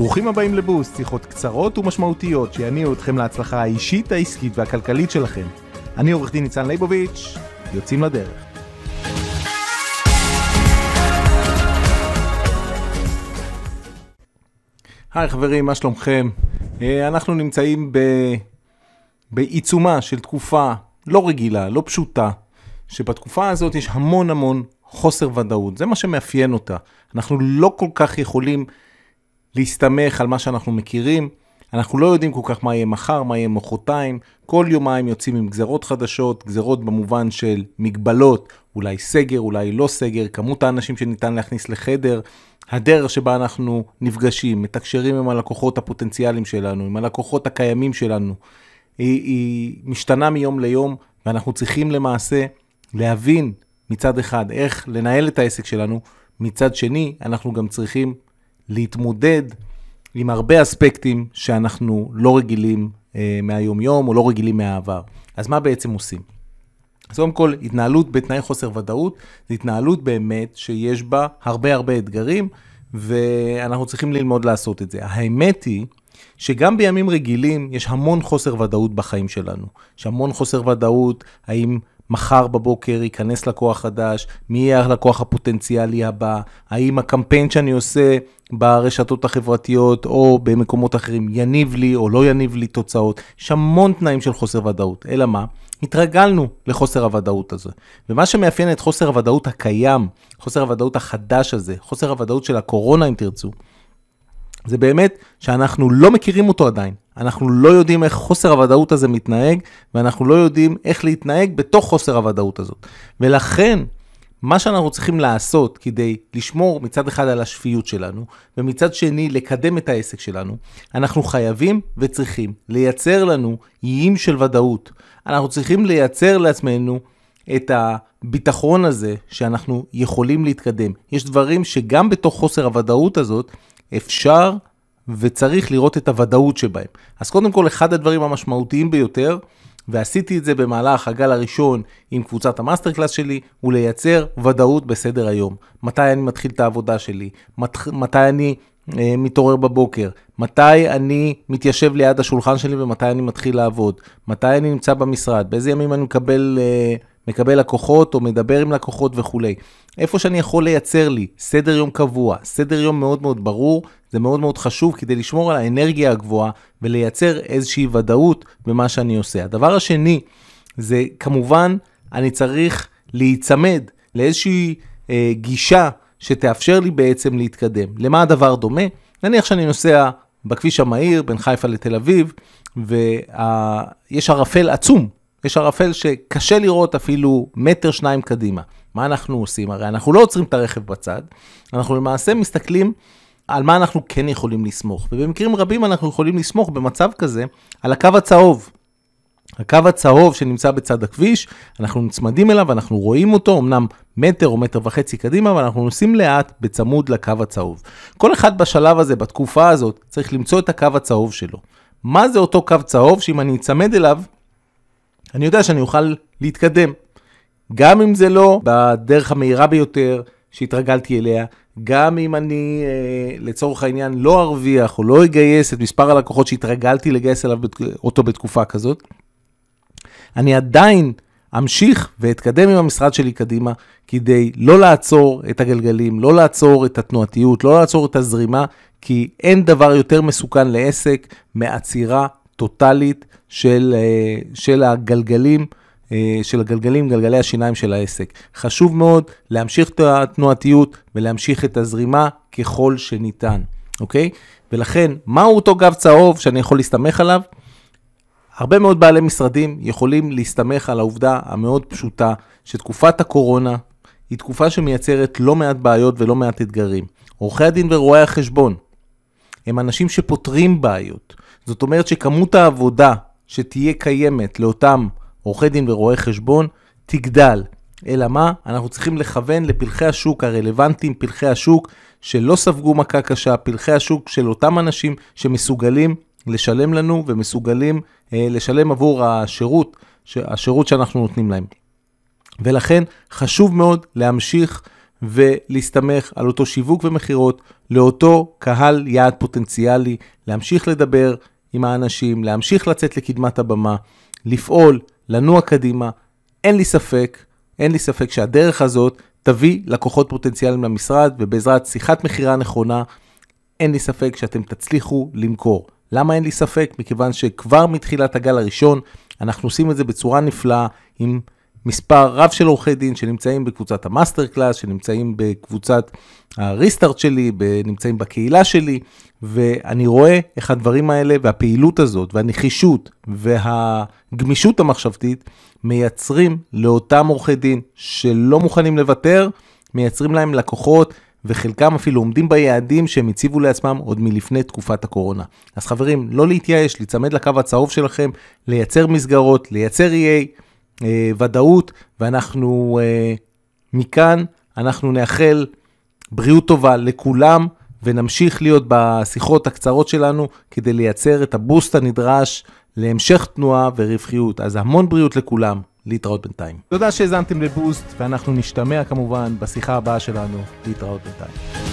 ברוכים הבאים לבוסט, שיחות קצרות ומשמעותיות שיניעו אתכם להצלחה האישית, העסקית והכלכלית שלכם. אני עורך דין ניצן ליבוביץ', יוצאים לדרך. היי חברים, מה שלומכם? אה, אנחנו נמצאים ב... בעיצומה של תקופה לא רגילה, לא פשוטה, שבתקופה הזאת יש המון המון חוסר ודאות, זה מה שמאפיין אותה. אנחנו לא כל כך יכולים להסתמך על מה שאנחנו מכירים, אנחנו לא יודעים כל כך מה יהיה מחר, מה יהיה מחרתיים, כל יומיים יוצאים עם גזרות חדשות, גזרות במובן של מגבלות, אולי סגר, אולי לא סגר, כמות האנשים שניתן להכניס לחדר, הדרך שבה אנחנו נפגשים, מתקשרים עם הלקוחות הפוטנציאליים שלנו, עם הלקוחות הקיימים שלנו, היא, היא משתנה מיום ליום, ואנחנו צריכים למעשה להבין מצד אחד איך לנהל את העסק שלנו, מצד שני אנחנו גם צריכים להתמודד עם הרבה אספקטים שאנחנו לא רגילים אה, מהיום-יום או לא רגילים מהעבר. אז מה בעצם עושים? אז קודם כל, התנהלות בתנאי חוסר ודאות, זו התנהלות באמת שיש בה הרבה הרבה אתגרים, ואנחנו צריכים ללמוד לעשות את זה. האמת היא שגם בימים רגילים יש המון חוסר ודאות בחיים שלנו. יש המון חוסר ודאות, האם מחר בבוקר ייכנס לקוח חדש, מי יהיה הלקוח הפוטנציאלי הבא, האם הקמפיין שאני עושה ברשתות החברתיות או במקומות אחרים יניב לי או לא יניב לי תוצאות. יש המון תנאים של חוסר ודאות, אלא מה? התרגלנו לחוסר הוודאות הזה. ומה שמאפיין את חוסר הוודאות הקיים, חוסר הוודאות החדש הזה, חוסר הוודאות של הקורונה אם תרצו, זה באמת שאנחנו לא מכירים אותו עדיין. אנחנו לא יודעים איך חוסר הוודאות הזה מתנהג, ואנחנו לא יודעים איך להתנהג בתוך חוסר הוודאות הזאת. ולכן, מה שאנחנו צריכים לעשות כדי לשמור מצד אחד על השפיות שלנו, ומצד שני לקדם את העסק שלנו, אנחנו חייבים וצריכים לייצר לנו איים של ודאות. אנחנו צריכים לייצר לעצמנו את הביטחון הזה שאנחנו יכולים להתקדם. יש דברים שגם בתוך חוסר הוודאות הזאת, אפשר וצריך לראות את הוודאות שבהם. אז קודם כל, אחד הדברים המשמעותיים ביותר, ועשיתי את זה במהלך הגל הראשון עם קבוצת ה master class שלי, הוא לייצר ודאות בסדר היום. מתי אני מתחיל את העבודה שלי, מת, מתי אני אה, מתעורר בבוקר, מתי אני מתיישב ליד השולחן שלי ומתי אני מתחיל לעבוד, מתי אני נמצא במשרד, באיזה ימים אני מקבל... אה, מקבל לקוחות או מדבר עם לקוחות וכולי. איפה שאני יכול לייצר לי סדר יום קבוע, סדר יום מאוד מאוד ברור, זה מאוד מאוד חשוב כדי לשמור על האנרגיה הגבוהה ולייצר איזושהי ודאות במה שאני עושה. הדבר השני, זה כמובן, אני צריך להיצמד לאיזושהי אה, גישה שתאפשר לי בעצם להתקדם. למה הדבר דומה? נניח שאני נוסע בכביש המהיר בין חיפה לתל אביב, ויש ערפל עצום יש ערפל שקשה לראות אפילו מטר שניים קדימה. מה אנחנו עושים? הרי אנחנו לא עוצרים את הרכב בצד, אנחנו למעשה מסתכלים על מה אנחנו כן יכולים לסמוך. ובמקרים רבים אנחנו יכולים לסמוך במצב כזה על הקו הצהוב. הקו הצהוב שנמצא בצד הכביש, אנחנו נצמדים אליו, אנחנו רואים אותו, אמנם מטר או מטר וחצי קדימה, אבל אנחנו נוסעים לאט בצמוד לקו הצהוב. כל אחד בשלב הזה, בתקופה הזאת, צריך למצוא את הקו הצהוב שלו. מה זה אותו קו צהוב שאם אני אצמד אליו, אני יודע שאני אוכל להתקדם. גם אם זה לא בדרך המהירה ביותר שהתרגלתי אליה, גם אם אני אה, לצורך העניין לא ארוויח או לא אגייס את מספר הלקוחות שהתרגלתי לגייס אליו אותו בתקופה כזאת, אני עדיין אמשיך ואתקדם עם המשרד שלי קדימה כדי לא לעצור את הגלגלים, לא לעצור את התנועתיות, לא לעצור את הזרימה, כי אין דבר יותר מסוכן לעסק מעצירה טוטאלית של, אה, של הגלגלים, אה, של הגלגלים, גלגלי השיניים של העסק. חשוב מאוד להמשיך את התנועתיות ולהמשיך את הזרימה ככל שניתן, אוקיי? ולכן, מהו אותו גב צהוב שאני יכול להסתמך עליו? הרבה מאוד בעלי משרדים יכולים להסתמך על העובדה המאוד פשוטה שתקופת הקורונה היא תקופה שמייצרת לא מעט בעיות ולא מעט אתגרים. עורכי הדין ורואי החשבון הם אנשים שפותרים בעיות. זאת אומרת שכמות העבודה שתהיה קיימת לאותם עורכי דין ורואי חשבון תגדל. אלא מה? אנחנו צריכים לכוון לפלחי השוק הרלוונטיים, פלחי השוק שלא ספגו מכה קשה, פלחי השוק של אותם אנשים שמסוגלים לשלם לנו ומסוגלים אה, לשלם עבור השירות, השירות שאנחנו נותנים להם. ולכן חשוב מאוד להמשיך ולהסתמך על אותו שיווק ומכירות לאותו קהל יעד פוטנציאלי, להמשיך לדבר עם האנשים, להמשיך לצאת לקדמת הבמה, לפעול, לנוע קדימה. אין לי ספק, אין לי ספק שהדרך הזאת תביא לקוחות פוטנציאליים למשרד, ובעזרת שיחת מכירה נכונה, אין לי ספק שאתם תצליחו למכור. למה אין לי ספק? מכיוון שכבר מתחילת הגל הראשון, אנחנו עושים את זה בצורה נפלאה, עם מספר רב של עורכי דין שנמצאים בקבוצת ה master class, שנמצאים בקבוצת ה restart שלי, נמצאים בקהילה שלי, ואני רואה איך הדברים האלה והפעילות הזאת והנחישות והגמישות המחשבתית מייצרים לאותם עורכי דין שלא מוכנים לוותר, מייצרים להם לקוחות. וחלקם אפילו עומדים ביעדים שהם הציבו לעצמם עוד מלפני תקופת הקורונה. אז חברים, לא להתייאש, להיצמד לקו הצהוב שלכם, לייצר מסגרות, לייצר EA, ודאות, ואנחנו אה, מכאן, אנחנו נאחל בריאות טובה לכולם, ונמשיך להיות בשיחות הקצרות שלנו כדי לייצר את הבוסט הנדרש להמשך תנועה ורווחיות. אז המון בריאות לכולם, להתראות בינתיים. תודה שהאזנתם לבוסט, ואנחנו נשתמע כמובן בשיחה הבאה שלנו, להתראות בינתיים.